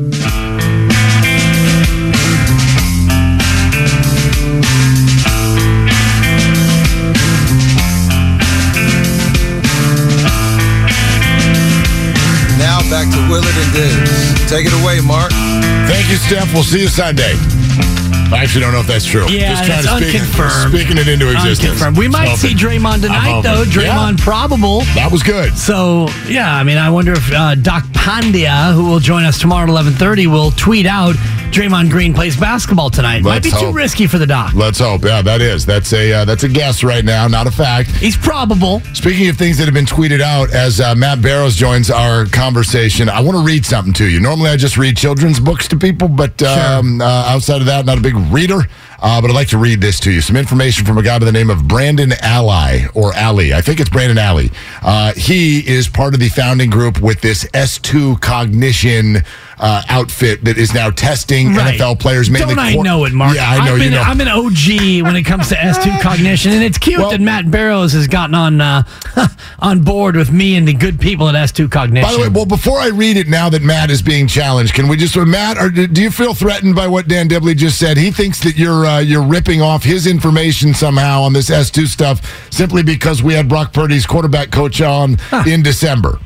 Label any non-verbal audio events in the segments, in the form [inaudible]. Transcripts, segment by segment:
Now back to Willard and Dibs. Take it away, Mark. Thank you, Steph. We'll see you Sunday. I actually don't know if that's true. Yeah, Just trying to speak, unconfirmed. speaking it into existence. Unconfirmed. We might see Draymond tonight, though. Draymond probable. That was good. So yeah, I mean, I wonder if uh, Doc Pandya, who will join us tomorrow at eleven thirty, will tweet out Draymond Green plays basketball tonight. Might Let's be too risky for the Doc. Let's hope. Yeah, that is. That's a uh, that's a guess right now, not a fact. He's probable. Speaking of things that have been tweeted out, as uh, Matt Barrows joins our conversation, I want to read something to you. Normally, I just read children's books to people, but um, uh, outside of that, not a big reader. Uh, but I'd like to read this to you. Some information from a guy by the name of Brandon Ally or Alley. I think it's Brandon Alley. Uh, he is part of the founding group with this S2 cognition uh, outfit that is now testing Right. NFL players. Mainly Don't I quar- know it, Mark? Yeah, I know I'm you an, know. I'm an OG when it comes to S2 [laughs] cognition, and it's cute Well- that Matt Barrows has gotten on uh, [laughs] on board with me and the good people at S2 cognition. By the way, well, before I read it now that Matt is being challenged, can we just, uh, Matt, or do you feel threatened by what Dan Dibley just said? He thinks that you're uh, you're ripping off his information somehow on this S2 stuff simply because we had Brock Purdy's quarterback coach on in December.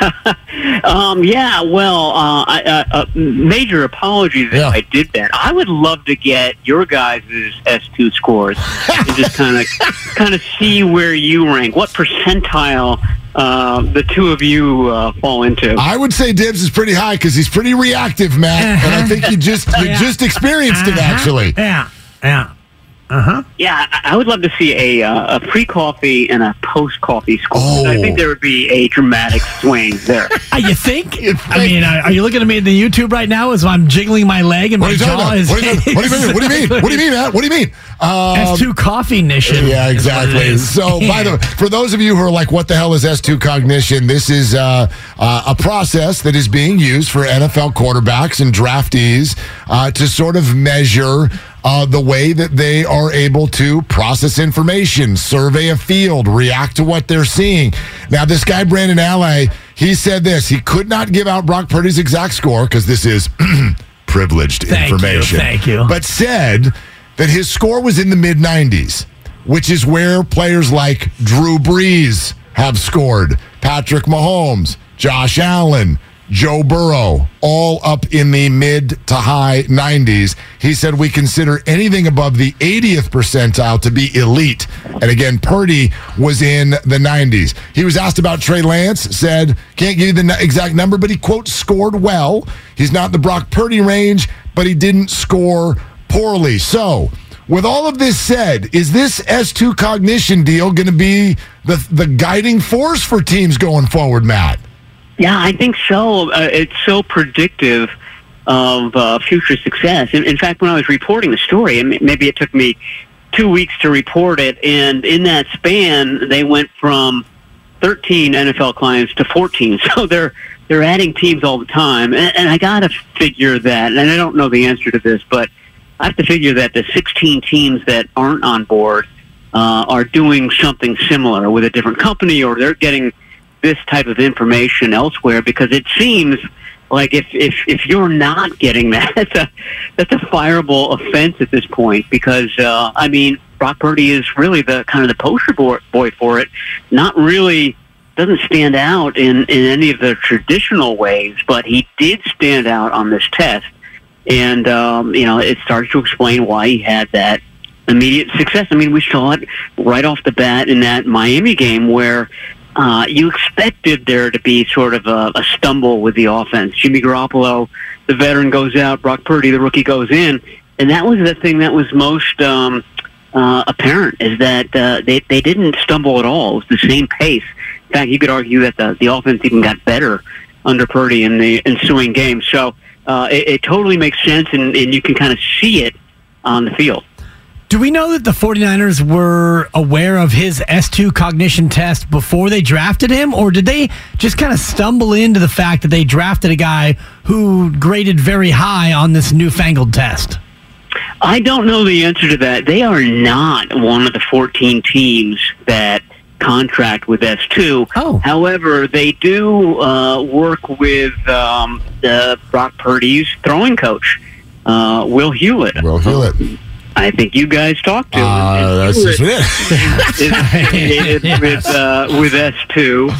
[laughs] Um, yeah, well, uh, I, uh, uh, major apologies Yeah. if I did that. I would love to get your guys' S2 scores and just kind of kind of see where you rank, what percentile uh, the two of you uh, fall into. I would say Dibs is pretty high because he's pretty reactive, Matt, and I think you just [laughs] you Yeah. just experienced it Uh-huh. actually. Yeah, yeah. Yeah, I I would love to see a uh, a pre coffee and a post coffee score. Oh. I think there would be a dramatic swing there. [laughs] Uh, you think? [laughs] You I mean, are, are you looking at me in the YouTube right now as I'm jiggling my leg and What are my jaw about? is? What, are you, what do you mean? What do you mean? What do you mean, Matt? What do you mean? [laughs] Um, S2 coffee nation. Yeah, is what it exactly. So, by the way, for those of you who are like, "What the hell is S2 cognition?" This is uh, uh, a process that is being used for NFL quarterbacks and draftees uh, to sort of measure. Uh, the way that they are able to process information, survey a field, react to what they're seeing. Now, this guy, Brandon Alley, he said this. He could not give out Brock Purdy's exact score because this is [clears throat] privileged Thank you, information. thank you. But said that his score was in the mid 90s, which is where players like Drew Brees have scored, Patrick Mahomes, Josh Allen, Joe Burrow, all up in the mid to high 90s. He said we consider anything above the 80th percentile to be elite. And again, Purdy was in the 90s. He was asked about Trey Lance, said, can't give you the exact number, but he, quote, scored well. He's not in the Brock Purdy range, but he didn't score poorly. So, with all of this said, is this S2 cognition deal going to be the, the guiding force for teams going forward, Matt? Yeah, I think so. Uh, it's so predictive of uh, future success. In, in fact, when I was reporting the story, and maybe it took me two weeks to report it, and in that span, they went from 13 NFL clients to 14. [laughs] So they're they're adding teams all the time, and, and I got to figure that. And I don't know the answer to this, but I have to figure that the 16 teams that aren't on board uh, are doing something similar with a different company, or they're getting this type of information elsewhere because it seems like if if if you're not getting [laughs] that, that's a that's a fireable offense at this point because uh, I mean Brock Purdy is really the kind of the poster boy, boy for it. Not really doesn't stand out in in any of the traditional ways, but he did stand out on this test, and um, you know it starts to explain why he had that immediate success. I mean, we saw it right off the bat in that Miami game where uh, you expected there to be sort of a, a stumble with the offense. Jimmy Garoppolo, the veteran, goes out. Brock Purdy, the rookie, goes in, and that was the thing that was most um, uh, apparent is that uh, they they didn't stumble at all. It was the same pace. In fact, you could argue that the the offense even got better under Purdy in the ensuing game. So uh, it, it totally makes sense, and, and you can kind of see it on the field. Do we know that the 49ers were aware of his S2 cognition test before they drafted him, or did they just kind of stumble into the fact that they drafted a guy who graded very high on this newfangled test? I don't know the answer to that. They are not one of the 14 teams that contract with S2. Oh. However, they do uh, work with um, the Brock Purdy's throwing coach, uh, Will Hewlett. Will Hewlett. I think you guys talked to him. Uh, that's just it. affiliated [laughs] with uh, with S2,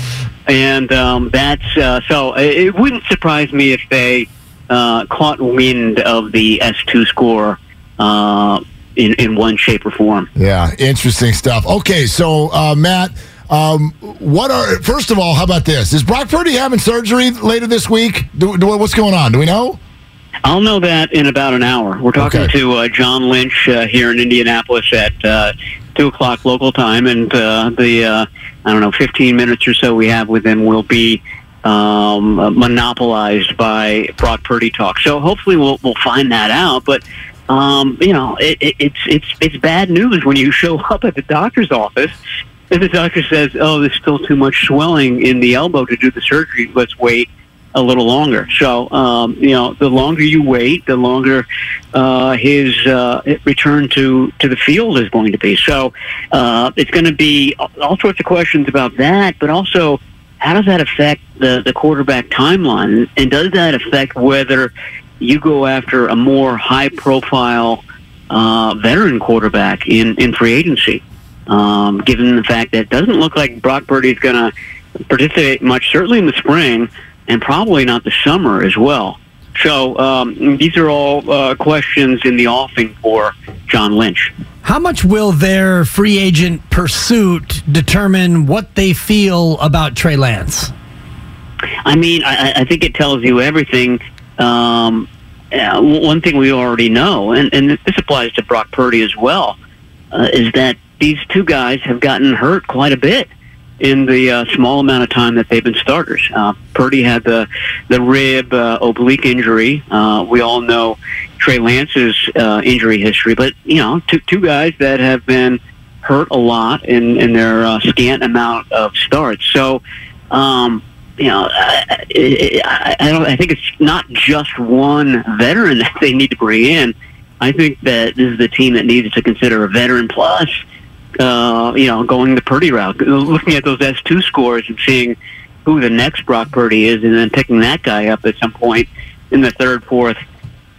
and um, that's uh, so. It it wouldn't surprise me if they uh, caught wind of the S2 score uh, in in one shape or form. Yeah, interesting stuff. Okay, so uh, Matt, um, what are first of all? How about this? Is Brock Purdy having surgery later this week? Do, do, what's going on? Do we know? I'll know that in about an hour. We're talking Okay. to uh, John Lynch uh, here in Indianapolis at uh, two o'clock local time, and uh, the uh, I don't know fifteen minutes or so we have with him will be um, monopolized by Brock Purdy talk. So hopefully we'll we'll find that out. But um, you know, it, it, it's it's it's bad news when you [laughs] show up at the doctor's office. And the doctor says, "Oh, there's still too much swelling in the elbow to do the surgery. Let's wait a little longer." So, um, you know, the longer you wait, the longer uh, his uh, return to to the field is going to be. So, uh, it's going to be all sorts of questions about that, but also how does that affect the the quarterback timeline, and does that affect whether you go after a more high profile uh, veteran quarterback in in free agency? um, given the fact that it doesn't look like Brock Purdy is going to participate much, certainly in the spring, and probably not the summer as well. So um, these are all uh, questions in the offing for John Lynch. How much will their free agent pursuit determine what they feel about Trey Lance? I mean, I, I think it tells you everything. Um, uh, one thing we already know, and, and this applies to Brock Purdy as well, uh, is that these two guys have gotten hurt quite a bit in the uh, small amount of time that they've been starters. Uh, Purdy had the the rib uh, oblique injury. Uh, we all know Trey Lance's uh, injury history, but you know, two two guys that have been hurt a lot in in their uh, scant amount of starts. So. Um, you know, I, I, I don't. I think it's not just one veteran [laughs] that they need to bring in. I think that this is the team that needs to consider a veteran plus. Uh, you know, going the Purdy route, looking at those S two scores and seeing who the next Brock Purdy is, and then picking that guy up at some point in the third, fourth,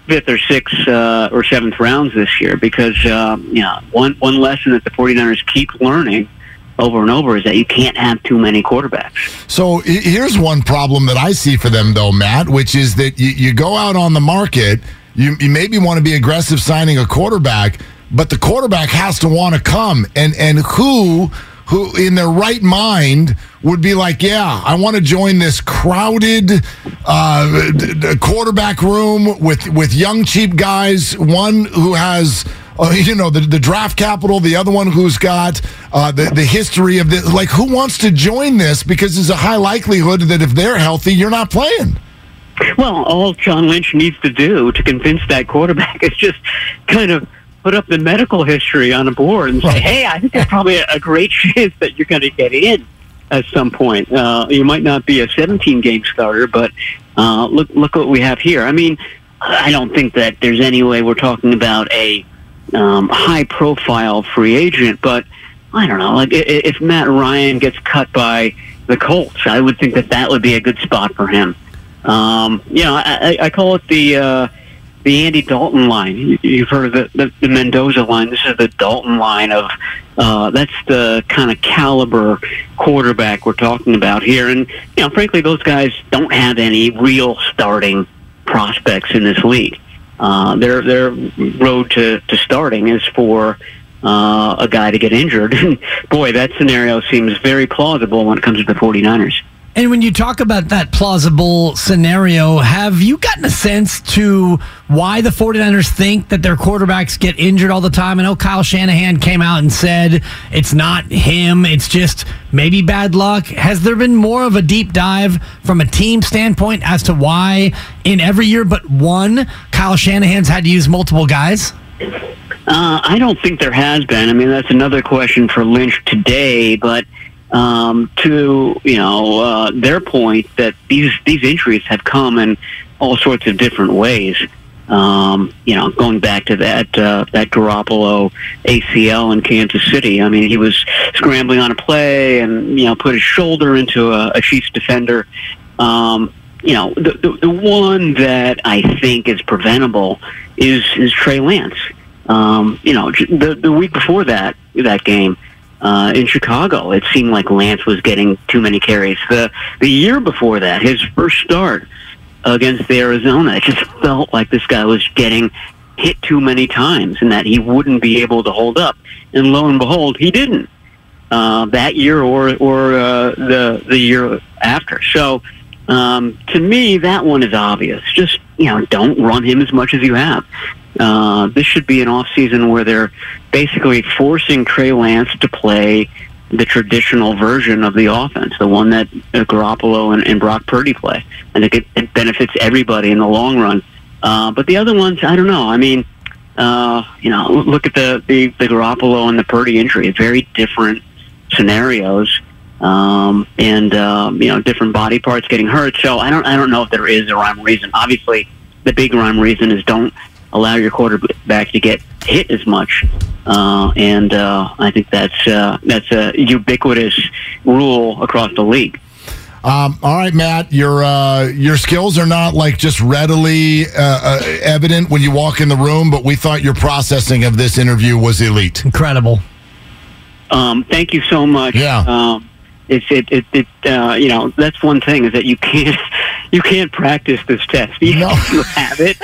fifth, or sixth uh, or seventh rounds this year. Because um, you know, one one lesson that the 49ers keep learning over and over is that you can't have too many quarterbacks. So here's one problem that I see for them, though, Matt, which is that you, you go out on the market, you, you maybe want to be aggressive signing a quarterback, but the quarterback has to want to come, and and who who in their right mind would be like, yeah, I want to join this crowded uh, quarterback room with with young cheap guys, one who has uh, [laughs] you know the, the draft capital the other one who's got uh, the, the history of this like who wants to join this? Because there's a high likelihood that if they're healthy you're not playing. Well, all John Lynch needs to do to convince that quarterback [laughs] is just kind of put up the medical history on a board and say, "Hey, I think there's probably a, great [laughs] chance that you're going to get in at some point. Uh, you might not be a 17 game starter, but uh, look look what we have here. I mean, I don't think that there's any way we're talking about a um, high profile free agent, but I don't know. Like if Matt Ryan gets cut by the Colts, I would think that that would be a good spot for him. Um, you know, I, I I call it the uh, the Andy Dalton line. You- You've heard of the, the, the Mendoza line. This is the Dalton line of uh, that's the kind of caliber quarterback we're talking about here. And you know, frankly, those guys don't have any real starting prospects in this league. Uh, their their road to, to starting is for uh, a guy to get injured. [laughs] And boy, that scenario seems very plausible when it comes to the 49ers. And when you talk about that plausible scenario, have you gotten a sense to why the 49ers think that their quarterbacks get injured all the time? I know Kyle Shanahan came out and said it's not him, it's just maybe bad luck. Has there been more of a deep dive from a team standpoint as to why in every year but one, Kyle Shanahan's had to use multiple guys? Uh, I don't think there has been. I mean, that's another question for Lynch today. But um, to you know uh, their point that these these injuries have come in all sorts of different ways. Um, you know, going back to that uh, that Garoppolo ACL in Kansas City. I mean, he was scrambling on a play and you know put his shoulder into a, a Chiefs defender. Um, you know, the, the the one that I think is preventable is is Trey Lance. Um, you know, the the week before that that game uh, in Chicago, it seemed like Lance was getting too many carries. The the year before that, his first start against the Arizona, it just [laughs] felt like this guy was getting hit too many times and that he wouldn't be able to hold up. And lo and behold, he didn't uh, that year or or uh, the the year after. So um, to me, that one is obvious. Just you know, don't run him as much as you have. Uh, this should be an off season where they're basically forcing Trey Lance to play the traditional version of the offense, the one that Garoppolo and, and Brock Purdy play. I think it, it benefits everybody in the long run. Uh, but the other ones, I don't know. I mean, uh, you know, look at the, the, the Garoppolo and the Purdy injury. Very different scenarios. Um, and um, you know, different body parts getting hurt. So I don't, I don't know if there is a rhyme reason. Obviously, the big rhyme reason is don't allow your quarterback to get hit as much. Uh, and uh, I think that's uh, that's a ubiquitous rule across the league. Um, all right, Matt, your uh, your skills are not like just readily uh, uh, evident when you walk in the room, but we thought your processing of this interview was elite. Incredible. Um, thank you so much. Yeah. Um, it's it it, it uh, you know that's one thing is that you can't [laughs] you can't practice this test. Either No. you have it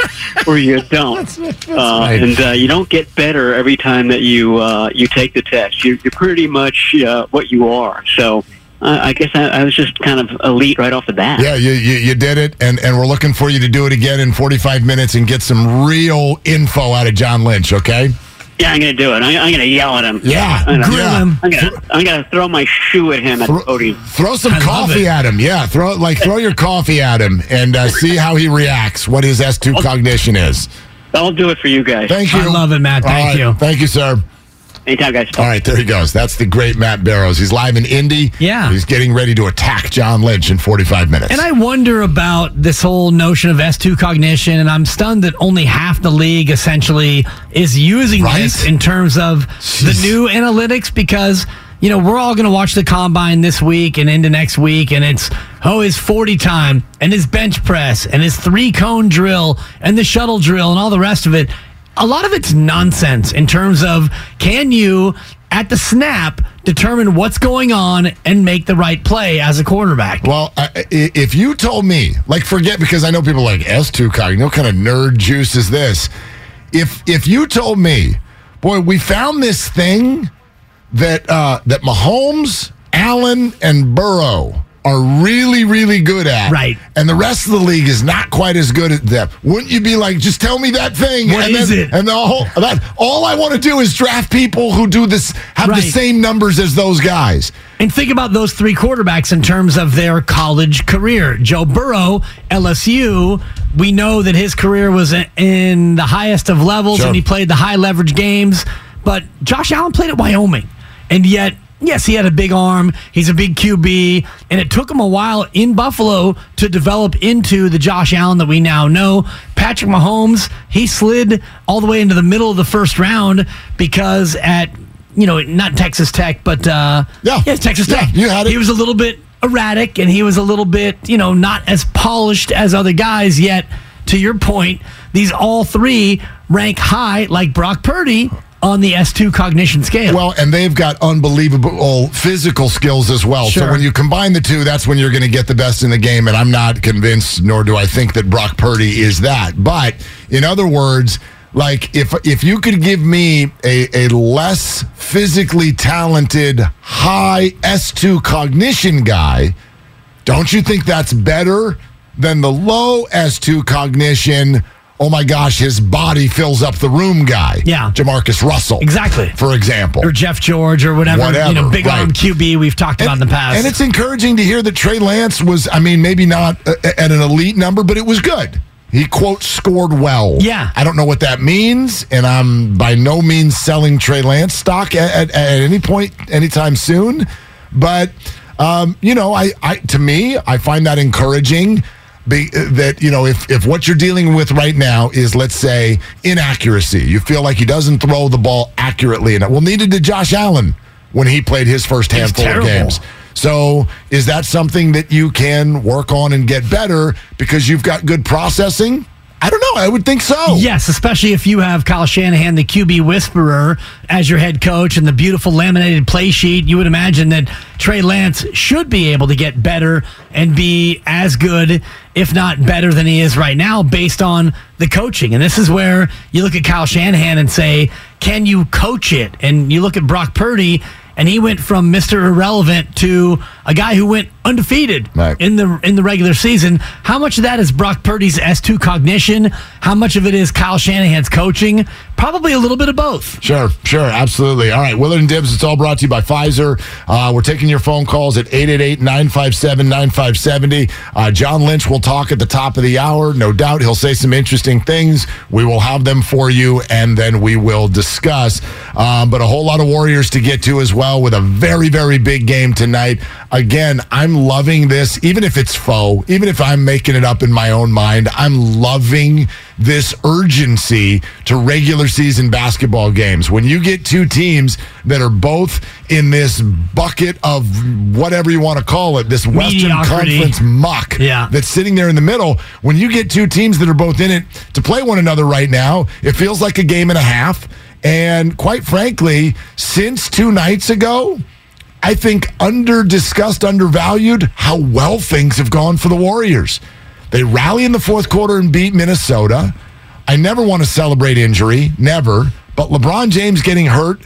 or you [laughs] don't, uh, right. and uh, you don't get better every time that you uh, you take the test. You're, you're pretty much uh, what you are. So. Uh, I guess I, I was just kind of elite right off the bat. Yeah, you, you, you did it, and, and we're looking for you to do it again in 45 minutes and get some real info out of John Lynch, okay? Yeah, I'm going to do it. I'm, I'm going to yell at him. Yeah, I'm gonna, Grill yeah. him. I'm going to I'm going to throw my shoe at him at the Throw, podium. throw some I coffee at him. Yeah, throw like throw your coffee at him and uh, see how he reacts. What his S two cognition is. I'll do it for you guys. Thank you. I love it, Matt. Thank right. you. Thank you, sir. Anytime, guys. All right, there he goes. That's the great Matt Barrows. He's live in Indy. Yeah. He's getting ready to attack John Lynch in 45 minutes. And I wonder about this whole notion of S2 cognition, and I'm stunned that only half the league essentially is using Right? this in terms of Jeez. the new analytics because. You know, we're all going to watch the combine this week and into next week, and it's, oh, his 40 time and his bench press and his three cone drill and the shuttle drill and all the rest of it. A lot of it's nonsense in terms of can you, at the snap, determine what's going on and make the right play as a quarterback? Well, I- if you told me, like, forget because I know people like S2 cog, what kind of nerd juice is this? If if you told me, boy, we found this thing that uh, that Mahomes, Allen, and Burrow are really, really good at, Right. And the rest of the league is not quite as good at them. Wouldn't you be like, just tell me that thing? What and is then, it? And the whole that all I want to do is draft people who do this, have the same numbers as those guys. And think about those three quarterbacks in terms of their college career. Joe Burrow, LSU, we know that his career was in the highest of levels Sure. and he played the high leverage games. But Josh Allen played at Wyoming. And yet, yes, he had a big arm. He's a big QB. And it took him a while in Buffalo to develop into the Josh Allen that we now know. Patrick Mahomes, he slid all the way into the middle of the first round because at you know, not Texas Tech, but uh, Yeah. yes, Texas Yeah, Tech. you had it. He was a little bit erratic, and he was a little bit, you know, not as polished as other guys. Yet, to your point, these all three rank high, like Brock Purdy, on the S two cognition scale. Well, and they've got unbelievable physical skills as well. So when you combine the two, that's when you're going to get the best in the game. And I'm not convinced, nor do I think that Brock Purdy is that. But in other words, like if if you could give me a, a less physically talented, high S2 cognition guy, don't you think that's better than the low S2 cognition? Oh my gosh, his body fills up the room guy. Yeah. Jamarcus Russell. Exactly. For example. or Jeff George, or whatever, Whatever, you know, big right. arm QB we've talked about in the past. And it's encouraging to hear that Trey Lance was, I mean, maybe not uh, at an elite number, but it was good. He, quote, scored well. Yeah. I don't know what that means, and I'm by no means selling Trey Lance stock at, at, at any point, anytime soon. But, um, you know, I, I to me, I find that encouraging. Be, uh, that you know if if what you're dealing with right now is let's say inaccuracy, you feel like he doesn't throw the ball accurately enough. Well, neither did Josh Allen when he played his first handful of games. So, is that something that you can work on and get better because you've got good processing? I don't know. I would think so. Yes, especially if you have Kyle Shanahan, the QB whisperer, as your head coach and the beautiful laminated play sheet. You would imagine that Trey Lance should be able to get better and be as good, if not better, than he is right now based on the coaching. And this is where you look at Kyle Shanahan and say, can you coach it? And you look at Brock Purdy. And he went from Mr. Irrelevant to a guy who went undefeated Right. in the in the regular season. How much of that is Brock Purdy's S2 cognition? How much of it is Kyle Shanahan's coaching? Probably a little bit of both. Sure, sure, absolutely. All right, Willard and Dibs, it's all brought to you by Pfizer. Uh, we're taking your phone calls at 888-957-9570. Uh, John Lynch will talk at the top of the hour. No doubt he'll say some interesting things. We will have them for you, and then we will discuss. Um, but a whole lot of Warriors to get to as well with a very, very big game tonight. Again, I'm loving this, even if it's faux, even if I'm making it up in my own mind, I'm loving this urgency to regular season basketball games. When you get two teams that are both in this bucket of whatever you want to call it, this Western Mediocrity. Conference muck Yeah. that's sitting there in the middle, when you get two teams that are both in it to play one another right now, it feels like a game and a half. And quite frankly, since two nights ago, I think under discussed, undervalued how well things have gone for the Warriors. They rally in the fourth quarter and beat Minnesota. I never want to celebrate injury, never. But LeBron James getting hurt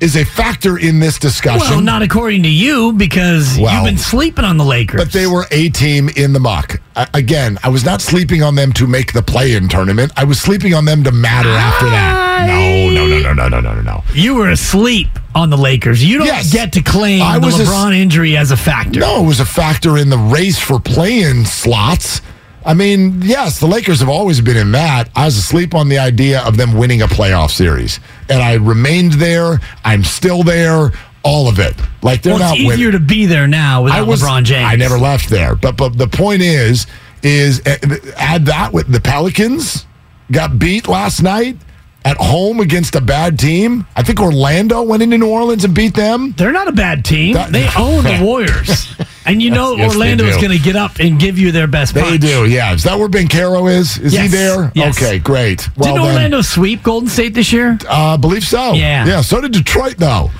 is a factor in this discussion. Well, not according to you because Well, you've been sleeping on the Lakers. But they were a team in the muck. I, again, I was not sleeping on them to make the play-in tournament. I was sleeping on them to matter after that. No, no, no, no, no, no, no, no, no. You were asleep on the Lakers. You don't Yes. get to claim I the LeBron injury as a factor. No, it was a factor in the race for playing slots. I mean, yes, the Lakers have always been in that. I was asleep on the idea of them winning a playoff series. And I remained there. I'm still there. All of it. Like they're well, not it's easier winning. to be there now without I was LeBron James. I never left there. But but the point is is uh, add that with the Pelicans got beat last night at home against a bad team. I think Orlando went into New Orleans and beat them. They're not a bad team. That- they [laughs] own the Warriors. And you know yes, Orlando is going to get up and give you their best They punch. do, yeah. Is that where Banchero is? Is he there? yes. Okay, great. Well, then, Orlando sweep Golden State this year? uh, believe so. Yeah. yeah. So did Detroit, though.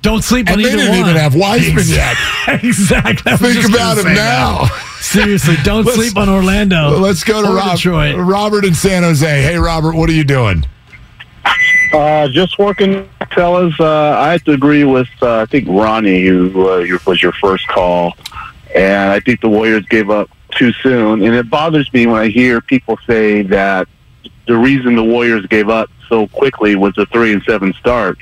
Don't sleep And on they either didn't one. even have Wiseman yet. [laughs] exactly. Think about him now. [laughs] Seriously, don't sleep on Orlando. Let's go to Rob, Detroit. Robert in San Jose. Hey, Robert, what are you doing? Uh, just working, fellas. Uh, I have to agree with uh, I think Ronnie, who uh, was your first call, and I think the Warriors gave up too soon. And it bothers me when I hear people say that the reason the Warriors gave up so quickly was the three and seven start.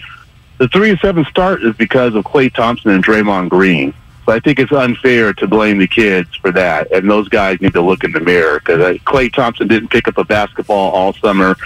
The three and seven start is because of Klay Thompson and Draymond Green. So I think it's unfair to blame the kids for that, and those guys need to look in the mirror because uh, Klay Thompson didn't pick up a basketball all summer.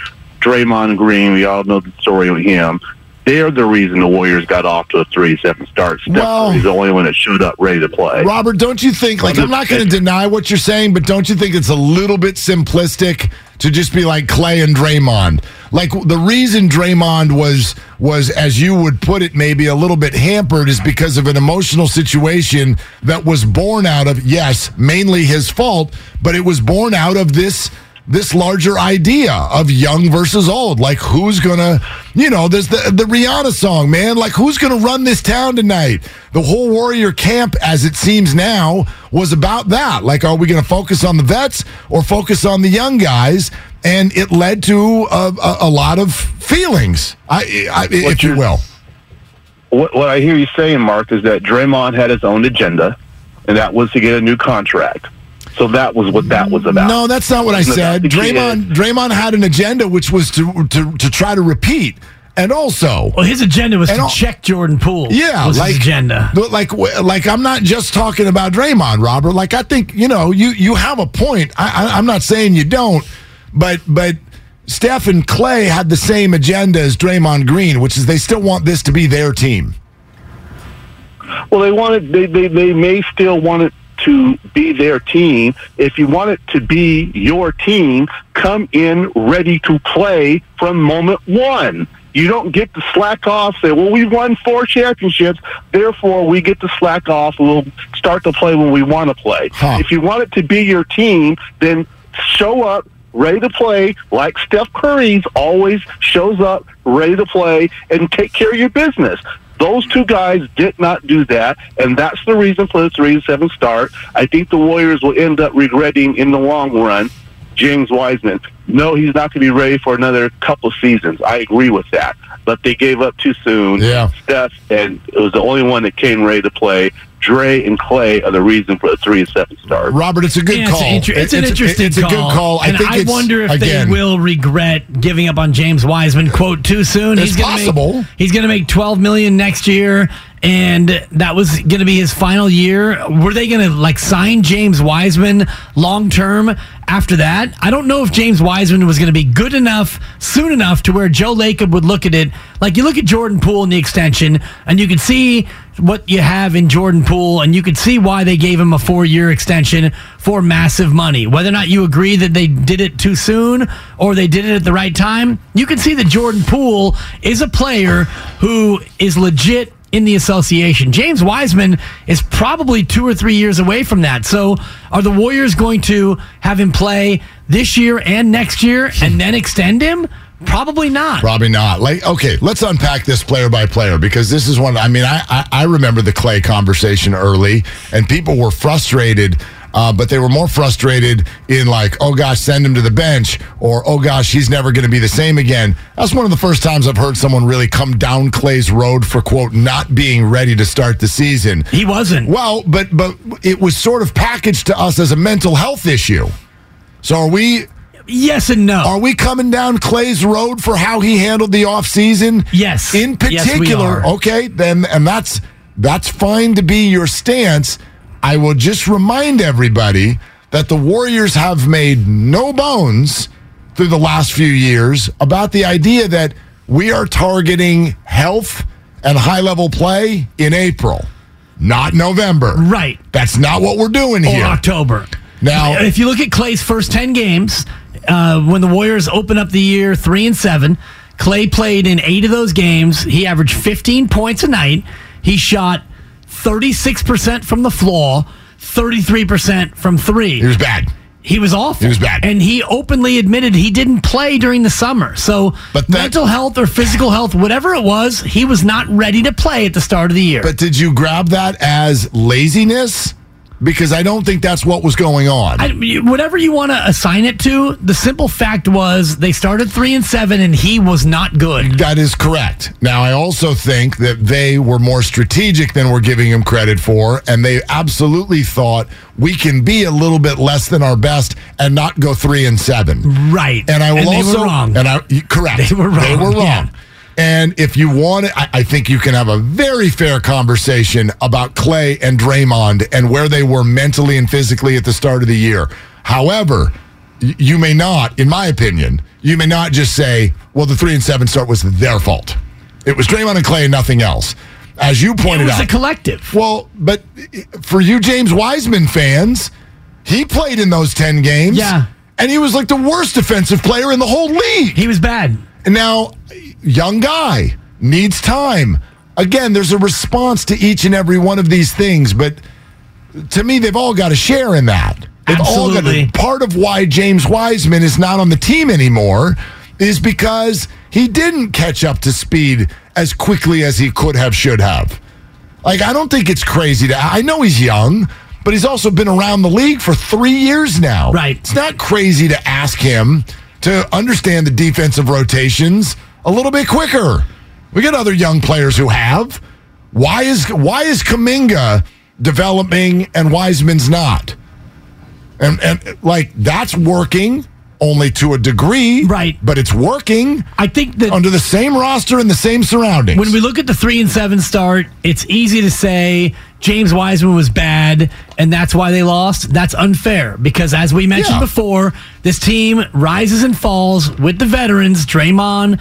Draymond Green, we all know the story with him. They're the reason the Warriors got off to a three-seven start. Steph Well- Curry's the only one that showed up ready to play. Robert, don't you think, like, I'm not going to deny what you're saying, but don't you think it's a little bit simplistic to just be like Klay and Draymond? Like, the reason Draymond was, was, as you would put it, maybe a little bit hampered is because of an emotional situation that was born out of, yes, mainly his fault, but it was born out of this this larger idea of young versus old. Like who's gonna, you know, there's the the Rihanna song, man. Like who's gonna run this town tonight? The whole Warrior camp, as it seems now, was about that. Like, are we gonna focus on the vets or focus on the young guys? And it led to a, a, a lot of feelings, I, I, if you will. What, what I hear you saying, Mark, is that Draymond had his own agenda, and that was to get a new contract. So that was what that was about. No, that's not what I said. that? Draymond Draymond had an agenda which was to to to try to repeat. And also, Well, his agenda was to all- check Jordan Poole. Yeah, was like his agenda. Like, like I'm not just talking about Draymond, Robert. Like, I think you know, you you have a point. I, I, I'm not saying you don't, but but Steph and Klay had the same agenda as Draymond Green, which is they still want this to be their team. Well, they wanted they, they they may still want it to be their team, if you want it to be your team, come in ready to play from moment one. You don't get to slack off, say, well, we won four championships, therefore we get to slack off. We'll start to play when we want to play. Huh. If you want it to be your team, then show up ready to play like Steph Curry's always shows up ready to play and take care of your business. Those two guys did not do that, and that's the reason for the three and seven start. I think the Warriors will end up regretting in the long run James Wiseman. No, he's not going to be ready for another couple seasons. I agree with that. But they gave up too soon. Yeah. Steph, and it was the only one that came ready to play. Dre and Klay are the reason for the three and seven start. Robert, it's a good Yeah, call. It's, an inter- it's an It's- interesting it's a call. good call. I and think I it's, wonder if again, they will regret giving up on James Wiseman. Quote too soon. It's gonna possible. Make, he's going to make twelve million next year, and that was going to be his final year. Were they going to like sign James Wiseman long term after that? I don't know if James Wiseman was going to be good enough soon enough to where Joe Lacob would look at it like you look at Jordan Poole in the extension, and you can see what you have in Jordan Poole, and you could see why they gave him a four year extension for massive money. Whether or not you agree that they did it too soon or they did it at the right time, you can see that Jordan Poole is a player who is legit in the association. James Wiseman is probably two or three years away from that. So are the Warriors going to have him play this year and next year and then extend him? Probably not. Probably not. Like, okay, let's unpack this player by player because this is one. I mean, I I, I remember the Klay conversation early, and people were frustrated. Uh, but they were more frustrated in like, oh gosh, send him to the bench, or oh gosh, he's never going to be the same again. That's one of the first times I've heard someone really come down Klay's road for quote not being ready to start the season. He wasn't. Well, but but it was sort of packaged to us as a mental health issue. So are we Yes and no. are we coming down Klay's road for how he handled the offseason? Yes. In Yes, particular, are. okay, then and that's that's fine to be your stance. I will just remind everybody that the Warriors have made no bones through the last few years about the idea that we are targeting health and high level play in April, not November. Right. That's not what we're doing or here. October. Now- if you look at Klay's first ten games, uh, when the Warriors opened up the year three and seven, Klay played in eight of those games. He averaged 15 points a night. He shot 36 percent from the floor, 33 percent from three. He was bad. He was awful. He was bad. And he openly admitted he didn't play during the summer. So But that- mental health or physical health, whatever it was, he was not ready to play at the start of the year. But did you grab that as laziness? Because I don't think that's what was going on. I, whatever you want to assign it to, the simple fact was they started three and seven, and he was not good. that is correct. Now, I also think that they were more strategic than we're giving him credit for, and they absolutely thought we can be a little bit less than our best and not go three and seven. Right, And I will they also were wrong. And I correct. They were wrong, They were wrong. yeah. And if you want it, I, I think you can have a very fair conversation about Klay and Draymond and where they were mentally and physically at the start of the year. However, you may not, in my opinion, you may not just say, well, the three and seven start was their fault. It was Draymond and Klay and nothing else. As you pointed out, it was out. a collective. well, but for you James Wiseman fans, he played in those 10 games. Yeah. And he was like the worst defensive player in the whole league. He was bad. And now, young guy needs time. Again, there's a response to each and every one of these things, but to me, they've all got a share in that. They've all got Absolutely. a, part of why James Wiseman is not on the team anymore is because he didn't catch up to speed as quickly as he could have, should have. Like, I don't think it's crazy to. I know he's young, but he's also been around the league for three years now. Right. It's not crazy to ask him to understand the defensive rotations a little bit quicker. We got other young players who have. Why is why is Kuminga developing and Wiseman's not? And and like that's working only to a degree, Right. But it's working I think that under the same roster and the same surroundings. when we look at the three and seven start, it's easy to say James Wiseman was bad and that's why they lost. That's unfair because, as we mentioned Yeah. before, this team rises and falls with the veterans, Draymond,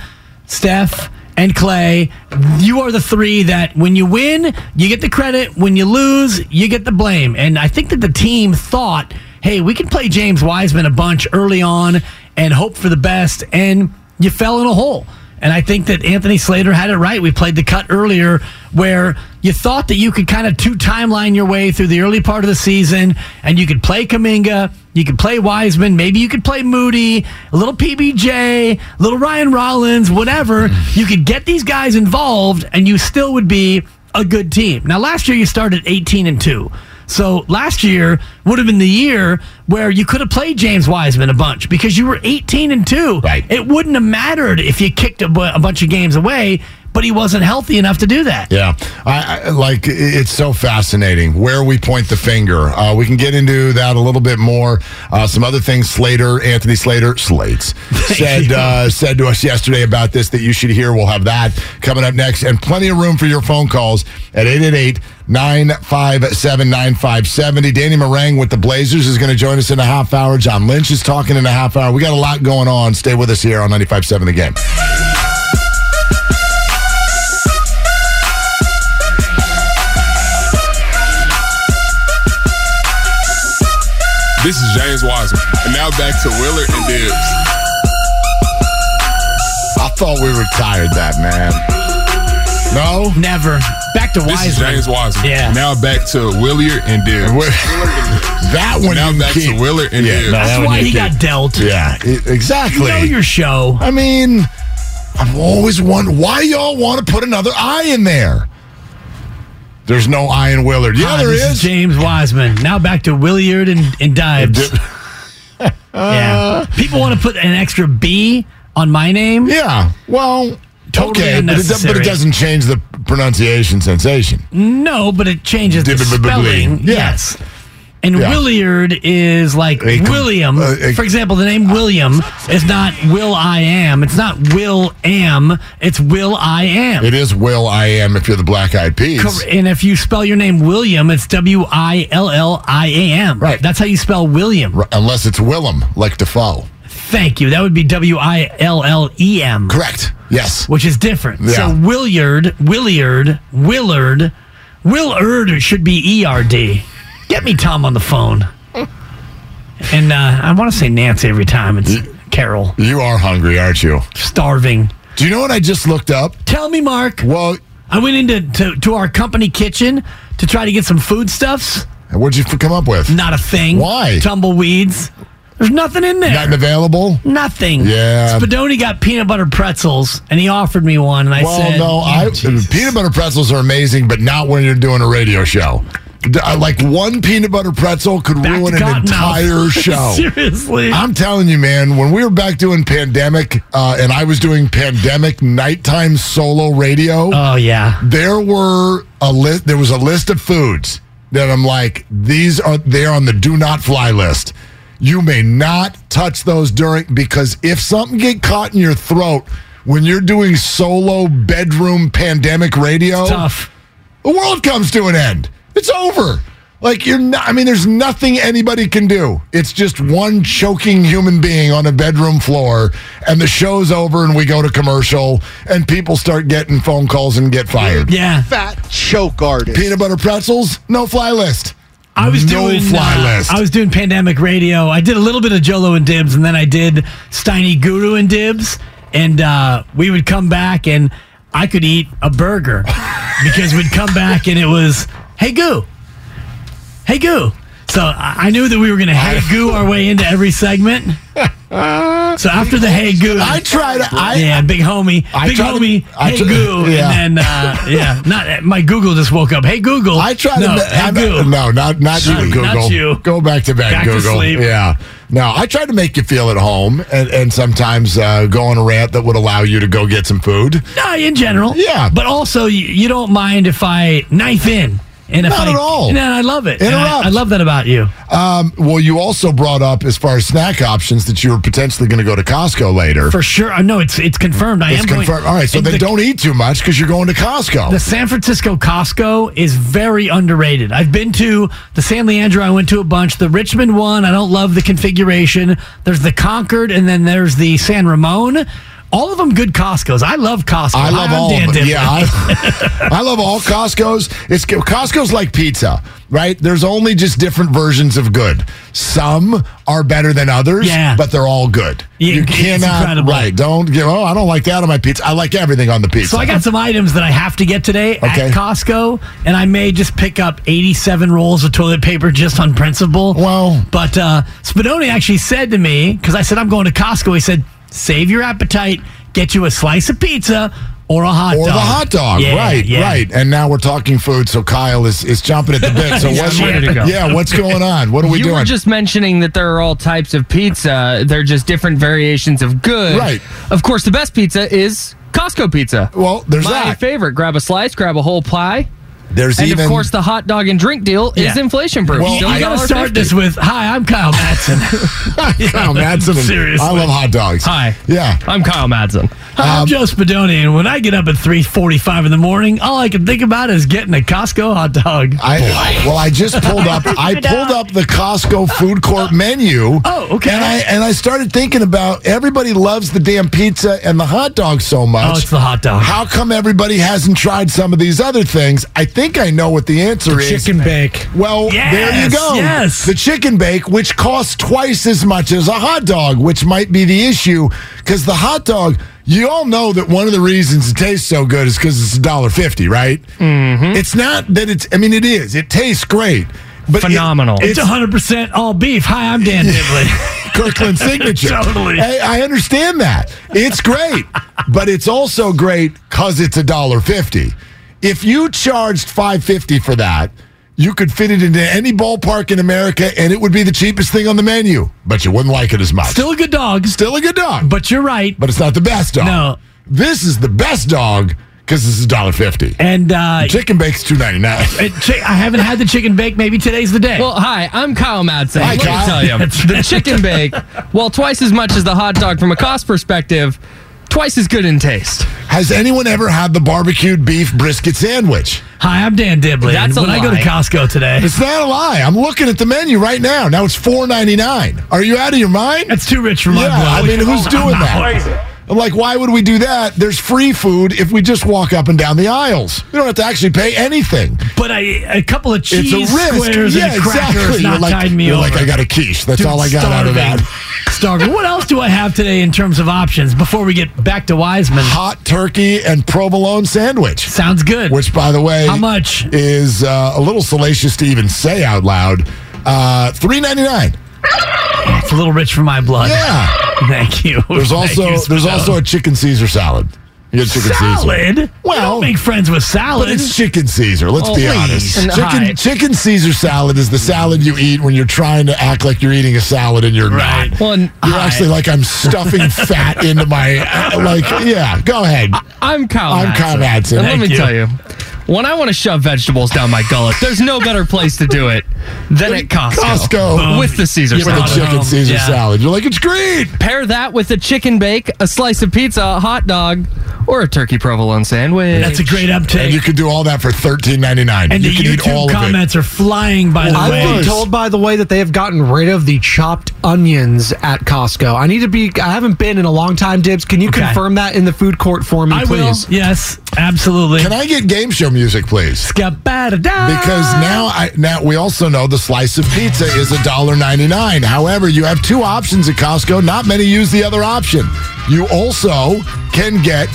Steph, and Klay, you are the three that when you win, you get the credit. When you lose, you get the blame. And I think that the team thought, hey, we can play James Wiseman a bunch early on and hope for the best. And you fell in a hole. And I think that Anthony Slater had it right. We played the cut earlier where you thought that you could kind of two timeline your way through the early part of the season and you could play Kuminga, you could play Wiseman, maybe you could play Moody, a little PBJ, a little Ryan Rollins, whatever. Mm. You could get these guys involved and you still would be a good team. Now, last year you started 18 and 2. So last year would have been the year where you could have played James Wiseman a bunch because you were 18 and 2. Right. It wouldn't have mattered if you kicked a, bu- a bunch of games away, but he wasn't healthy enough to do that. Yeah, I, I like it's so fascinating where we point the finger. Uh, we can get into that a little bit more. Uh, some other things Slater, Anthony Slater, Slates [laughs] said uh, said to us yesterday about this that you should hear. We'll have that coming up next, and plenty of room for your phone calls at 888 957 9570. Danny Marang with the Blazers is going to join us in a half hour. John Lynch is talking in a half hour. We got a lot going on. Stay with us here on 95.7 The Game. This is James Wiseman. And now back to Willard and Dibbs. I thought we retired that, man. No? Never. Back to This is Wiseman. James Wiseman. Yeah. Now back to Willard and Dibbs. That one Now you back keep. to Willard and Yeah, Dibbs. no, that That's one why you he keep. got dealt. Yeah, i- exactly. You know your show. I mean, I've always wondered why y'all want to put another eye in there. There's no Ian Willard. Yeah, Hi, there this is. James Wiseman. Now back to Williard and, and Dives. [laughs] yeah. People want to put an extra B on my name. Yeah. Well, Totally okay, but it, do- but it doesn't change the pronunciation sensation. No, but it changes the spelling. Yeah. Yes. And Yeah. Williard is like William. uh, For example, the name William is not Will I am. It's not Will am. It's Will I am. It is Will I am if you're the Black Eyed Peas. And if you spell your name William, it's W I L L I A M. Right. That's how you spell William. R- Unless it's Willem, like Defoe. Thank you. That would be W I L L E M. Correct. Yes. Which is different. Yeah. So Williard, Williard, Willard, Willard should be E R D. Get me Tom on the phone. And uh, I want to say Nancy every time. It's Carol. You are hungry, aren't you? Starving. Do you know what I just looked up? Tell me, Mark. Well, I went into to, to our company kitchen to try to get some foodstuffs. And what'd you come up with? Not a thing. Why? Tumbleweeds. There's nothing in there. Nothing available? Nothing. Yeah. Spadoni got peanut butter pretzels, and he offered me one, and I Well, said, "Well, no, I peanut butter pretzels are amazing, but not when you're doing a radio show. Like one peanut butter pretzel could Back ruin an entire [laughs] show. Seriously. I'm telling you, man, when we were back doing pandemic, uh, and I was doing pandemic nighttime solo radio, oh yeah. there were a list. There was a list of foods that I'm like, these are they're on the do not fly list. You may not touch those during because if something get caught in your throat when you're doing solo bedroom pandemic radio, Tough. the world comes to an end. It's over. Like you're not I mean there's nothing anybody can do. It's just one choking human being on a bedroom floor and the show's over and we go to commercial and people start getting phone calls and get fired. Yeah. fat choke artist. Peanut butter pretzels, no fly list. I was no doing fly uh, list. I was doing pandemic radio. I did a little bit of Jolo and Dibs, and then I did Steiny Guru and Dibs. And uh, we would come back, and I could eat a burger [laughs] because we'd come back, and it was Hey Goo, Hey Goo. So I knew that we were going to Hey Goo our way into every segment. So after the Hey Goo, I tried. to I yeah, big homie, I big try to- homie, I hey try- Goo, yeah. and then uh, yeah, not my Google just woke up. Hey Google, I tried. no, to hey Goo. no, not not you, Google. not you. Go back to bed, Back to Google. sleep. Yeah. No, I try to make you feel at home and, and sometimes uh, go on a rant that would allow you to go get some food. No, in general. Yeah. But also, you, you don't mind if I knife in. And Not I, at all. No, I love it. And I, I love that about you. Um, well, you also brought up as far as snack options that you were potentially going to go to Costco later. For sure. I know it's it's confirmed. I it's am going. confirmed. All right, so and then the, don't eat too much because you're going to Costco. The San Francisco Costco is very underrated. I've been to the San Leandro. I went to a bunch. The Richmond one, I don't love the configuration. There's the Concord, and then there's the San Ramon. All of them good Costco's. I love Costco. I love I'm all Dan of them. Yeah, I, [laughs] I love all Costco's. It's Costco's like pizza, right? There's only just different versions of good. Some are better than others, Yeah. but they're all good. Yeah, you cannot, right? Don't give. Oh, I don't like that on my pizza. I like everything on the pizza. So I got some items that I have to get today Okay. at Costco, and I may just pick up 87 rolls of toilet paper just on principle. Well- but uh, Spadoni actually said to me because I said I'm going to Costco. He said, "Save your appetite, get you a slice of pizza or a hot or dog." the hot dog, Yeah, right? yeah. Right. And now we're talking food, so Kyle is is jumping at the bit. So [laughs] what's ready to go. Yeah, what's going on? What are we you doing? were just mentioning that there are all types of pizza. They're just different variations of good. Right. Of course, the best pizza is Costco pizza. well, there's My that. favorite. Grab a slice, grab a whole pie. There's And even of course, the hot dog and drink deal is inflation proof. Well, Still I I gotta $1.50. start this with, "Hi, I'm Kyle Matson." [laughs] [laughs] Kyle Madsen. Seriously. I love hot dogs. Hi. Yeah. I'm Kyle Madsen. Hi, I'm Joe Spadoni, and when I get up at 3:45 in the morning, all I can think about is getting a Costco hot dog. I, well, I just pulled up. I [laughs] pulled up the Costco food court oh. menu. Oh, okay. And I and I started thinking about everybody loves the damn pizza and the hot dog so much. Oh, it's the hot dog. How come everybody hasn't tried some of these other things? I think I think I know what the answer is. Chicken bake. Well, there you go. yes. The chicken bake, which costs twice as much as a hot dog, which might be the issue because the hot dog. You all know that one of the reasons it tastes so good is because it's a dollar fifty, right? Mm-hmm. It's not that it's. I mean, it is. It tastes great, but it- Phenomenal. It's 100% all beef. Hi, I'm Dan Dibley. [laughs] Kirkland signature. [laughs] Totally. Hey, I understand that. It's great, but it's also great because it's a dollar fifty. If you charged five fifty for that, you could fit it into any ballpark in America, and it would be the cheapest thing on the menu. But you wouldn't like it as much. Still a good dog, Still a good dog, but you're right. but it's not the best dog. No. this is the best dog because this is dollar fifty. And uh, Chicken bake's two ninety nine. [laughs] it- chi- I haven't had the chicken bake. Maybe today's the day. Well, hi, I'm Kyle Madsen. Hi, Let Kyle. me tell you, [laughs] the chicken bake, while twice as much as the hot dog from a cost perspective, twice as good in taste. Has anyone ever had the barbecued beef brisket sandwich? Hi, I'm Dan Dibley. That's and a when I go to lie. Costco today, It's not a lie. I'm looking at the menu right now. Now it's four ninety nine. Are you out of your mind? that's too rich for my yeah, blood. I mean, who's doing not. [laughs] that? I'm like, why would we do that? There's free food if we just walk up and down the aisles. We don't have to actually pay anything. But I, a couple of It's cheese a risk. squares yeah, and a cracker exactly. not You're like, tied me you're over. like, I got a quiche. That's Dude, all I got out of that. Starving. What else do I have today in terms of options before we get back to Wiseman? Hot turkey and provolone sandwich. Sounds good. Which, by the way, How much? is uh, a little salacious to even say out loud. Uh, Three ninety nine. It's a little rich for my blood. Yeah. [laughs] Thank you. There's also you, there's also a chicken Caesar salad. You chicken Caesar. salad. Well- Well, don't make friends with salad. But it's chicken Caesar. Let's Oh, be honest. Chicken hi. chicken Caesar salad is the salad you eat when you're trying to act like you're eating a salad and you're Right. not. Well, You're hi, actually like I'm stuffing [laughs] fat into my uh, like. Yeah, go ahead. I'm Kyle I'm Madsen. Kyle Madsen. And let me you. tell you, when I want to shove vegetables down my gullet, there's no better place to do it than at Costco. Costco. With the um, Caesar With the salad. chicken. Caesar Yeah. salad. You're like it's great. Pair that with a chicken bake, a slice of pizza, a hot dog, or a turkey provolone sandwich. That's a great And you can do all that for thirteen ninety nine. And you the can eat all YouTube of it. comments are flying, by the I've way. been told, by the way, that they have gotten rid of the chopped onions at Costco. I need to be. I haven't been in a long time, Dibs. Can you Okay. confirm that in the food court for me, I will. please? Yes, absolutely. Can I get game show music, please? Because now, I, now we also know the slice of pizza is a dollar ninety nine. However, you have two options at Costco. Not many use the other option. You also can get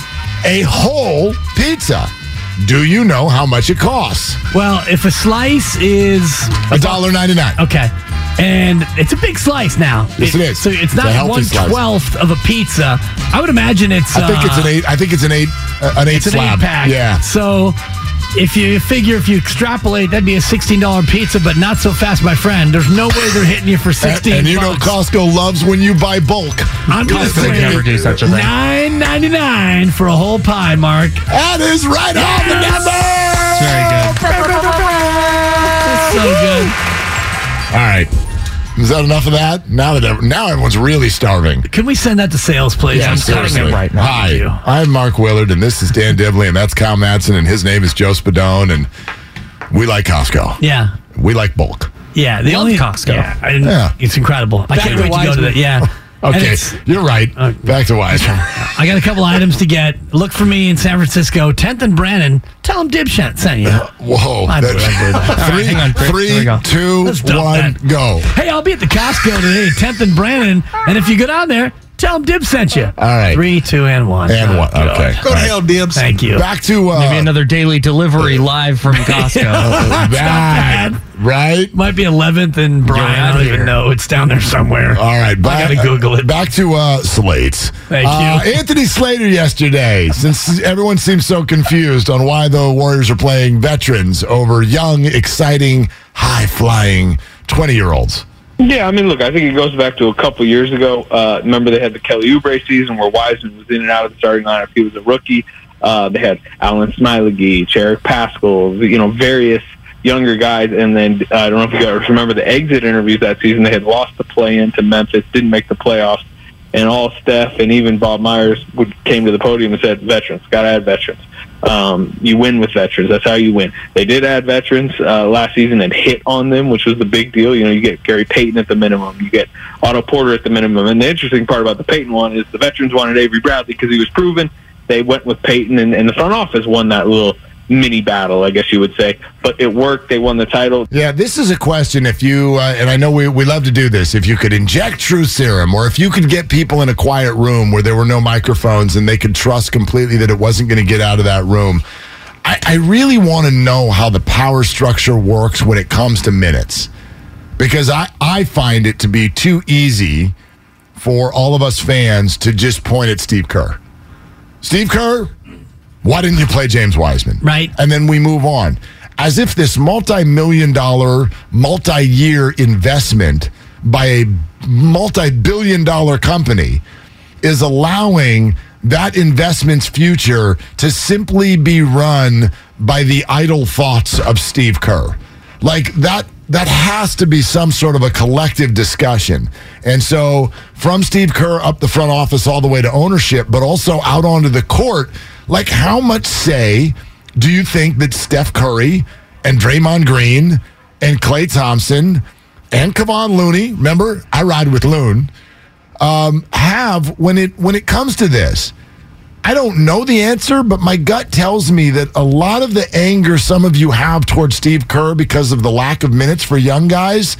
a whole pizza. Do you know how much it costs? Well, if a slice is A dollar ninety nine. okay, and it's a big slice now. Yes, it is. So it's It's not one twelfth of a pizza. I would imagine it's. I think it's uh, an eight. I think it's an eight. Uh, an eight It's an slab. eight pack. Yeah. So if you figure if you extrapolate, that'd be a sixteen dollar pizza, but not so fast, my friend. There's no way they're hitting you for And, sixteen. and you know. Costco loves when you buy bulk. I'm just Costco would saying, never do such a thing. Nine ninety nine for a whole pie, Mark. That is right on the number. Very good. So good. All right. Is that enough of that? Now that now everyone's really starving. Can we send that to sales, please? I'm cutting seriously. it right now. Hi, I'm Mark Willard, and this is Dan Dibley, and that's Kyle Madsen, and his name is Joe Spadone, and we like Costco. Yeah. We like bulk. Yeah, the Love only Costco. Yeah, I didn't- Yeah. it's incredible. I Back can't wait to go to Wiseman. that. Yeah. [laughs] Okay, you're right. Uh, Back to Wiseman. [laughs] I got a couple items to get. Look for me in San Francisco, 10th and Brandon. Tell him Dipshot sent you. [laughs] Whoa. I that- would, I would. [laughs] All right, Three, hang on, Chris. Here we three, go. two, one, go. Hey, I'll be at the Costco today, 10th and Brandon. And if you go down there, tell him Dib sent you. All right. Three, two, and one. And Oh, one. God. Okay. Go to hell, Dibs. Thank you. Back to uh, Maybe another daily delivery live from [laughs] Costco. that, right? Might be 11th and Brian. I don't here. even know. It's down there somewhere. All right, back, gotta Google it. Back to uh, Slates. Thank Uh, you. Anthony Slater yesterday, since everyone seems so confused on why the Warriors are playing veterans over young, exciting, high flying 20 year olds. Yeah, I mean, look, I think it goes back to a couple years ago. Uh, remember, they had the Kelly Oubre season where Wiseman was in and out of the starting lineup. He was a rookie. Uh, they had Alan Smiley, Cherrick Pascal, you know, various younger guys. And then uh, I don't know if you guys remember the exit interviews that season. They had lost the play into Memphis, didn't make the playoffs, and all Steph and even Bob Myers would came to the podium and said, "Veterans, got to add veterans." Um, you win with veterans. That's how you win. They did add veterans uh, last season and hit on them, which was the big deal. You know, you get Gary Payton at the minimum, you get Otto Porter at the minimum. And the interesting part about the Payton one is the veterans wanted Avery Bradley because he was proven. They went with Payton, and, and the front office won that little mini battle, I guess you would say. But it worked. They won the title. Yeah, this is a question. If you, uh, and I know we, we love to do this, if you could inject true serum, or if you could get people in a quiet room where there were no microphones and they could trust completely that it wasn't going to get out of that room, I, I really want to know how the power structure works when it comes to minutes. Because I, I find it to be too easy for all of us fans to just point at Steve Kerr. Steve Kerr, why didn't you play James Wiseman? Right. And then we move on. As if this multi million dollar, multi year investment by a multi billion dollar company is allowing that investment's future to simply be run by the idle thoughts of Steve Kerr. Like that that has to be some sort of a collective discussion. And so from Steve Kerr up the front office all the way to ownership, but also out onto the court, like how much say do you think that Steph Curry and Draymond Green and Klay Thompson and Kevon Looney, remember, I ride with Loon, um, have when it when it comes to this? I don't know the answer, but my gut tells me that a lot of the anger some of you have towards Steve Kerr because of the lack of minutes for young guys,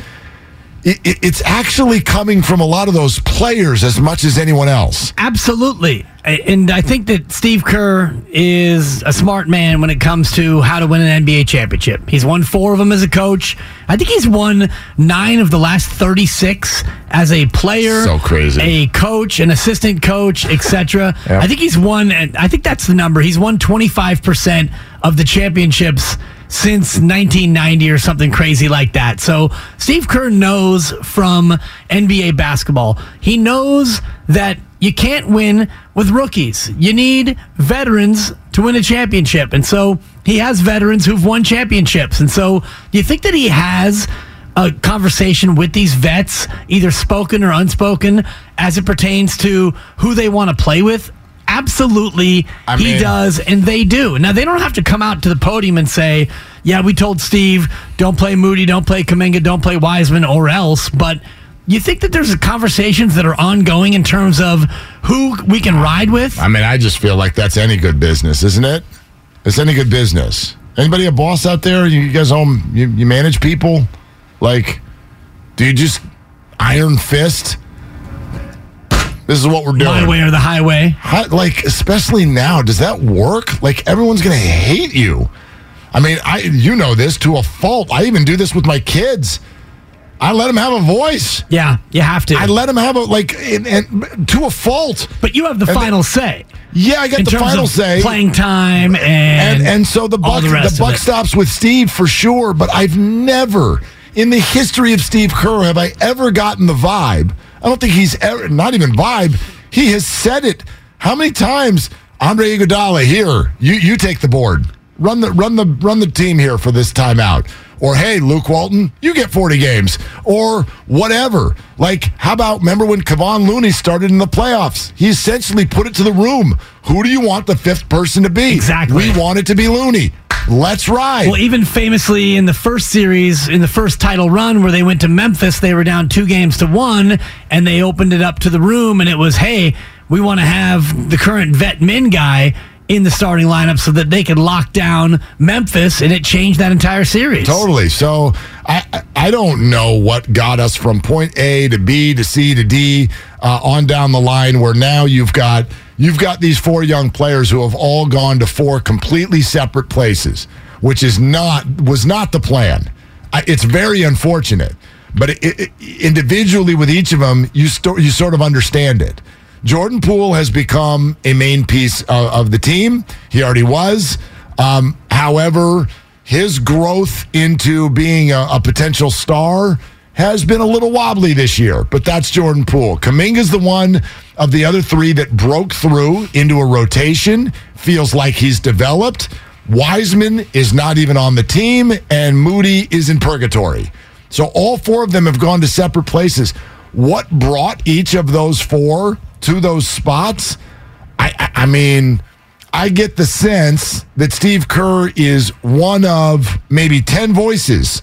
it's actually coming from a lot of those players as much as anyone else. Absolutely. And I think that Steve Kerr is a smart man when it comes to how to win an NBA championship. He's won four of them as a coach. I think he's won nine of the last 36 as a player, So crazy. a coach, an assistant coach, etc. Yep. I think he's won, and I think that's the number. He's won 25% of the championships since 1990 or something crazy like that. So Steve Kerr knows from NBA basketball. He knows that you can't win with rookies. You need veterans to win a championship. And so he has veterans who've won championships. And so do you think that he has a conversation with these vets, either spoken or unspoken, as it pertains to who they want to play with? Absolutely, I he mean- does, and they do. Now they don't have to come out to the podium and say, "Yeah, we told Steve, don't play Moody, don't play Kuminga, don't play Wiseman, or else." But you think that there's conversations that are ongoing in terms of who we can ride with? I mean, I just feel like that's any good business, isn't it? It's any good business. Anybody a boss out there? You guys home? You, you manage people? Like, do you just iron fist? This is what we're doing. My way or the highway. How, like, especially now, does that work? Like, everyone's gonna hate you. I mean, I you know this to a fault. I even do this with my kids. I let them have a voice. Yeah, you have to. I let them have a like, and, and to a fault. but you have the And final say Yeah, I got the final say. playing time and and and so the buck the the, buck stops with Steve for sure. But I've never, in the history of Steve Kerr, have I ever gotten the vibe. I don't think he's ever not even vibe. He has said it. How many times, Andre Iguodala? Here, you you take the board. Run the run the run the team here for this timeout. Or hey, Luke Walton, you get 40 games. Or whatever. Like, how about remember when Kevon Looney started in the playoffs? He essentially put it to the room. Who do you want the fifth person to be? Exactly. We want it to be Looney. Let's ride. Well, even famously in the first series, in the first title run where they went to Memphis, they were down two games to one, and they opened it up to the room, and it was, hey, we want to have the current vet min guy in the starting lineup so that they could lock down Memphis, and it changed that entire series. Totally. So I I- don't know what got us from point A to B to C to D uh, on down the line where now you've got you've got these four young players who have all gone to four completely separate places, which is not was not the plan. I, it's very unfortunate, but it, it, individually with each of them, you sto- you sort of understand it. Jordan Poole has become a main piece of, of the team. He already was. Um, however, his growth into being a, a potential star has been a little wobbly this year, but that's Jordan Poole. Kuminga's the one of the other three that broke through into a rotation, feels like he's developed. Wiseman is not even on the team, and Moody is in purgatory. So all four of them have gone to separate places. What brought each of those four to those spots? I, I, mean, I get the sense that Steve Kerr is one of maybe 10 voices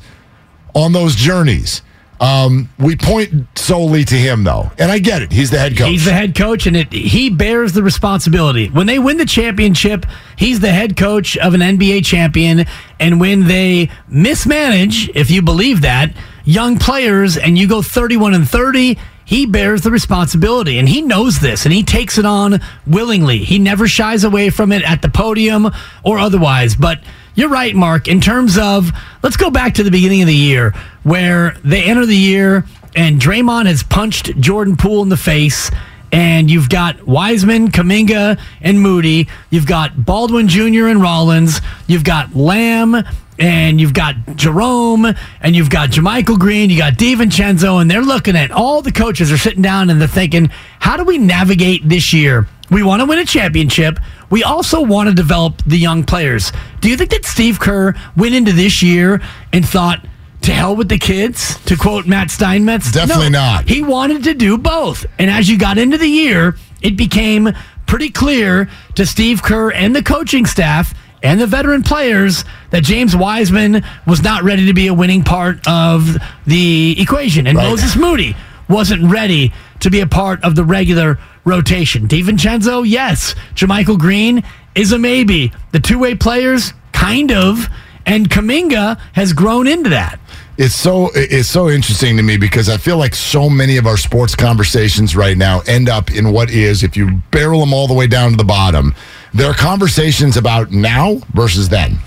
on those journeys. Um, we point solely to him, though. And I get it. He's the head coach. He's the head coach, and it, he bears the responsibility. When they win the championship, he's the head coach of an NBA champion. And when they mismanage, if you believe that, young players and you go 31 and 30, he bears the responsibility. And he knows this, and he takes it on willingly. He never shies away from it at the podium or otherwise. But you're right, Mark, in terms of let's go back to the beginning of the year where they enter the year and Draymond has punched Jordan Poole in the face. And you've got Wiseman, Kuminga, and Moody. You've got Baldwin Jr. and Rollins. You've got Lamb, and you've got Jerome, and you've got JaMychal Green. You got DiVincenzo, and they're looking at all the coaches are sitting down and they're thinking, how do we navigate this year? We want to win a championship. We also want to develop the young players. Do you think that Steve Kerr went into this year and thought, to hell with the kids, to quote Matt Steinmetz? Definitely No. not. He wanted to do both. And as you got into the year, it became pretty clear to Steve Kerr and the coaching staff and the veteran players that James Wiseman was not ready to be a winning part of the equation. And Right. Moses Moody wasn't ready to be a part of the regular rotation. DiVincenzo, yes. JaMychal Green is a maybe. The two way players, kind of. And Kuminga has grown into that. It's so it's so interesting to me because I feel like so many of our sports conversations right now end up in what is if you barrel them all the way down to the bottom, there are conversations about now versus then,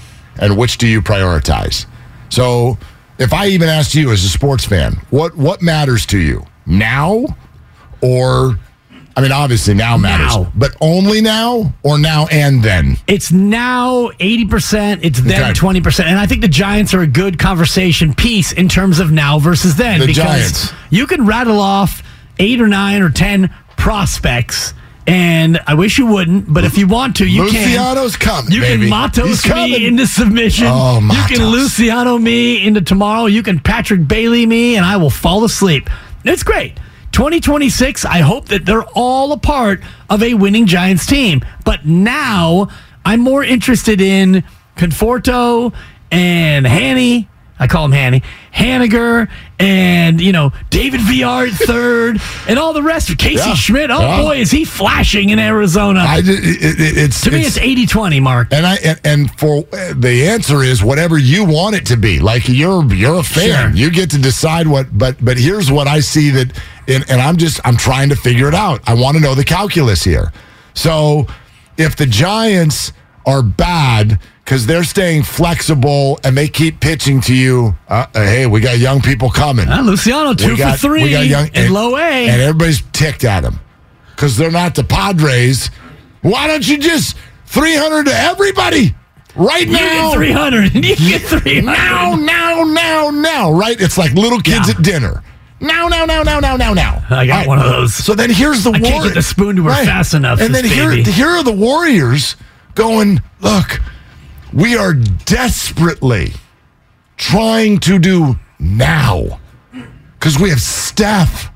and which do you prioritize? So, if I even asked you as a sports fan, what what matters to you now, or I mean, obviously now matters, Now. but only now or now and then. It's now 80%, it's then Okay. 20%. And I think the Giants are a good conversation piece in terms of now versus then. The because Giants. you can rattle off eight or nine or 10 prospects. And I wish you wouldn't, but if you want to, you can. Luciano's coming. You baby. can Matos me into submission. Oh, you can Luciano me into tomorrow. You can Patrick Bailey me, and I will fall asleep. It's great. 2026, I hope that they're all a part of a winning Giants team. But now I'm more interested in Conforto and Hanny. I call him Hanny, Haniger, and you know David Villar third, [laughs] and all the rest. Casey Yeah. Schmidt. Oh Yeah. boy, is he flashing in Arizona? I, it, it, it's to me, it's 80-20, Mark. And I and, and for the answer is whatever you want it to be. Like you're you're a fan. Sure. You get to decide what. But but here's what I see that, and, and I'm just I'm trying to figure it out. I want to know the calculus here. So if the Giants are bad because they're staying flexible and they keep pitching to you, uh, uh, hey, we got young people coming. Uh, Luciano two We got- for three we got young- in low A. and everybody's ticked at them because they're not the Padres. Why don't you just 300 to everybody right you now? three hundred. You get three Now, now, now, now, right? It's like little kids Yeah. at dinner. Now, now, now, now, now, now, now. I got All one of those. So then here's the I can't get the spoon to her fast enough, And then here, here are the Warriors going, look, we are desperately trying to do now because we have Steph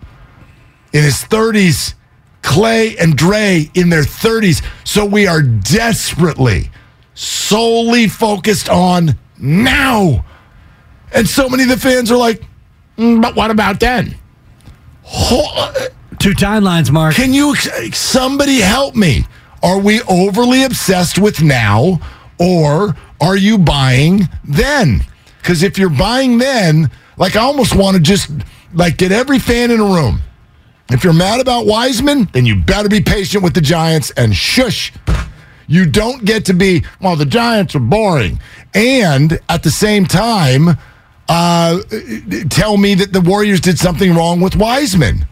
in his 30s, Klay and Dre in their 30s. So we are desperately, solely focused on now. And so many of the fans are like, "Mm, but what about then? Two timelines, Mark. Can you somebody help me? Are we overly obsessed with now or are you buying then? Cuz if you're buying then, like I almost want to just like get every fan in a room. If you're mad about Wiseman, then you better be patient with the Giants and shush. You don't get to be, well, the Giants are boring. And at the same time, uh, tell me that the Warriors did something wrong with Wiseman.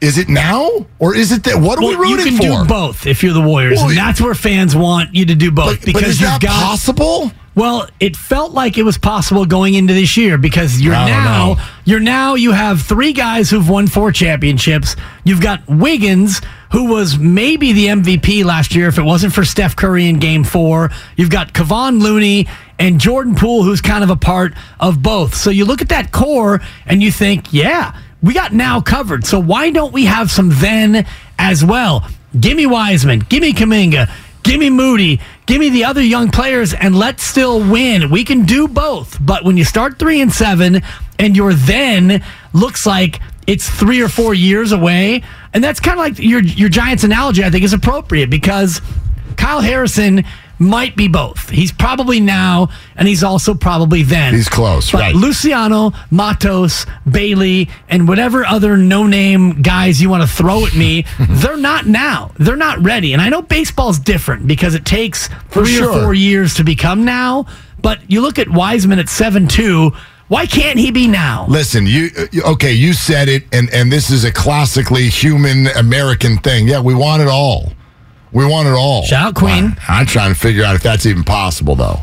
Is it now or is it that? What are we Well, you rooting can for? do both if you're the Warriors, Well, and that's where fans want you to do both But, because but is that got possible? Well, it felt like it was possible going into this year because you're now you're now you have three guys who've won four championships. You've got Wiggins, who was maybe the MVP last year if it wasn't for Steph Curry in game four. You've got Kevon Looney and Jordan Poole, who's kind of a part of both. So you look at that core and you think, yeah, we got now covered. So why don't we have some then as well? Give me Wiseman, give me Kuminga, give me Moody, give me the other young players, and let's still win. We can do both. But when you start three and seven, and your then looks like it's three or four years away, and that's kind of like your your Giants analogy. I think is appropriate because Kyle Harrison might be both. He's probably now, and he's also probably then. He's close, But right. Luciano, Matos, Bailey, and whatever other no name guys you want to throw at me, [laughs] they're not now. They're not ready. And I know baseball's different because it takes For three sure. or four years to become now. But you look at Wiseman at 7 2. Why can't he be now? Listen, you you- okay? You said it, and and this is a classically human American thing. Yeah, we want it all. We want it all. Shout out, Queen. Wow. I'm trying to figure out if that's even possible, though.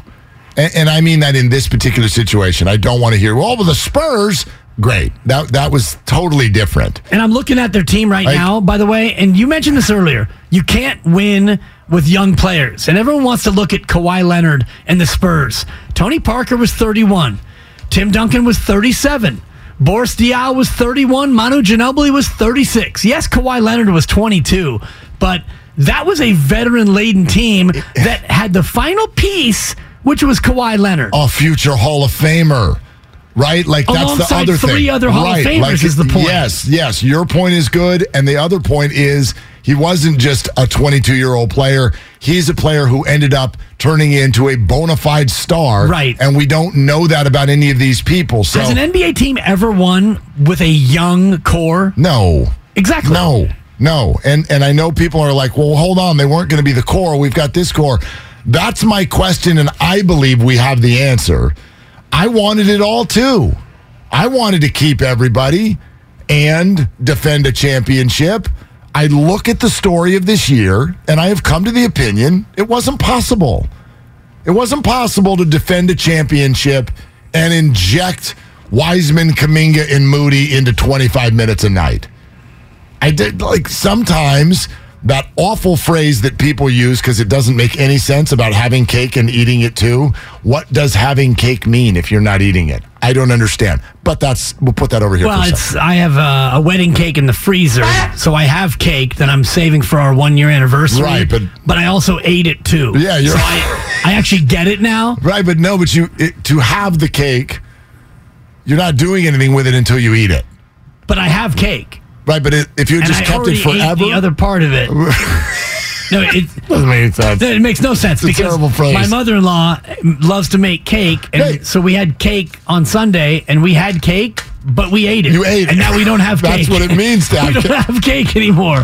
And, and I mean that in this particular situation. I don't want to hear, well, with the Spurs, great. That that was totally different. And I'm looking at their team right now, by the way, and you mentioned this earlier. You can't win with young players. And everyone wants to look at Kawhi Leonard and the Spurs. Tony Parker was 31. Tim Duncan was 37. Boris Diaw was 31. Manu Ginobili was 36. Yes, Kawhi Leonard was 22, but that was a veteran laden team that had the final piece, which was Kawhi Leonard. A future Hall of Famer. Right? Like that's the other thing. three other Hall of right. Famers is the point. Yes, yes. Your point is good. And the other point is he wasn't just a 22 year old player. He's a player who ended up turning into a bona fide star. Right. And we don't know that about any of these people. So Has an NBA team ever won with a young core? no. Exactly. No, no. And and I know people are like, well, hold on, they weren't going to be the core. We've got this core. That's my question, and I believe we have the answer. I wanted it all too. I wanted to keep everybody and defend a championship. I look at the story of this year, and I have come to the opinion it wasn't possible. It wasn't possible to defend a championship and inject Wiseman, Kuminga, and Moody into 25 minutes a night. I did like sometimes that awful phrase that people use because it doesn't make any sense about having cake and eating it too. What does having cake mean if you're not eating it? I don't understand. But that's we'll put that over here. Well, for a it's. I have a, a wedding cake in the freezer, ah! so I have cake that I'm saving for our one year anniversary. Right, but- but I also ate it too. Yeah, you're- So I, [laughs] I actually get it now. right. But no, but you it, to have the cake, you're not doing anything with it until you eat it. But I have cake, Right. But it, if you just kept it forever, the other part of it. [laughs] no, it, doesn't make any sense. it makes no sense a because terrible phrase. my mother-in-law loves to make cake, and Hey. so we had cake on Sunday, and we had cake, but we ate it. You ate it. and now we don't have [laughs] That's cake. what it means to [laughs] we don't cake. have cake anymore.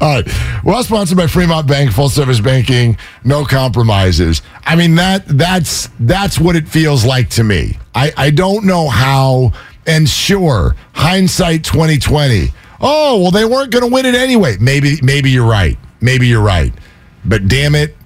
All right. Well, sponsored by Fremont Bank, full service banking, no compromises. I mean that that's that's what it feels like to me. I, I don't know how and sure, hindsight 2020. Oh, well they weren't gonna win it anyway. Maybe maybe you're right. Maybe you're right. But damn it,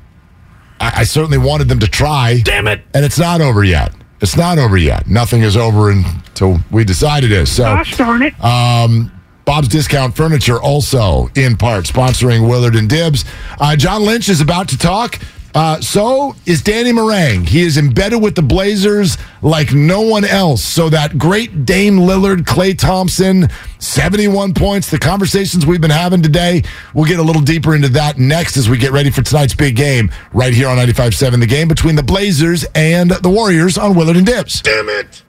I, I certainly wanted them to try. Damn it. And it's not over yet. It's not over yet. Nothing is over until we decide it is. So Gosh darn it. um, Bob's Discount Furniture also in part sponsoring Willard and Dibs. Uh, John Lynch is about to talk. Uh, so is Danny Marang. He is embedded with the Blazers like no one else. So that great Dame Lillard, Klay Thompson, 71 points, the conversations we've been having today, we'll get a little deeper into that next as we get ready for tonight's big game right here on 95.7, the game between the Blazers and the Warriors on Willard and Dibs. Damn it.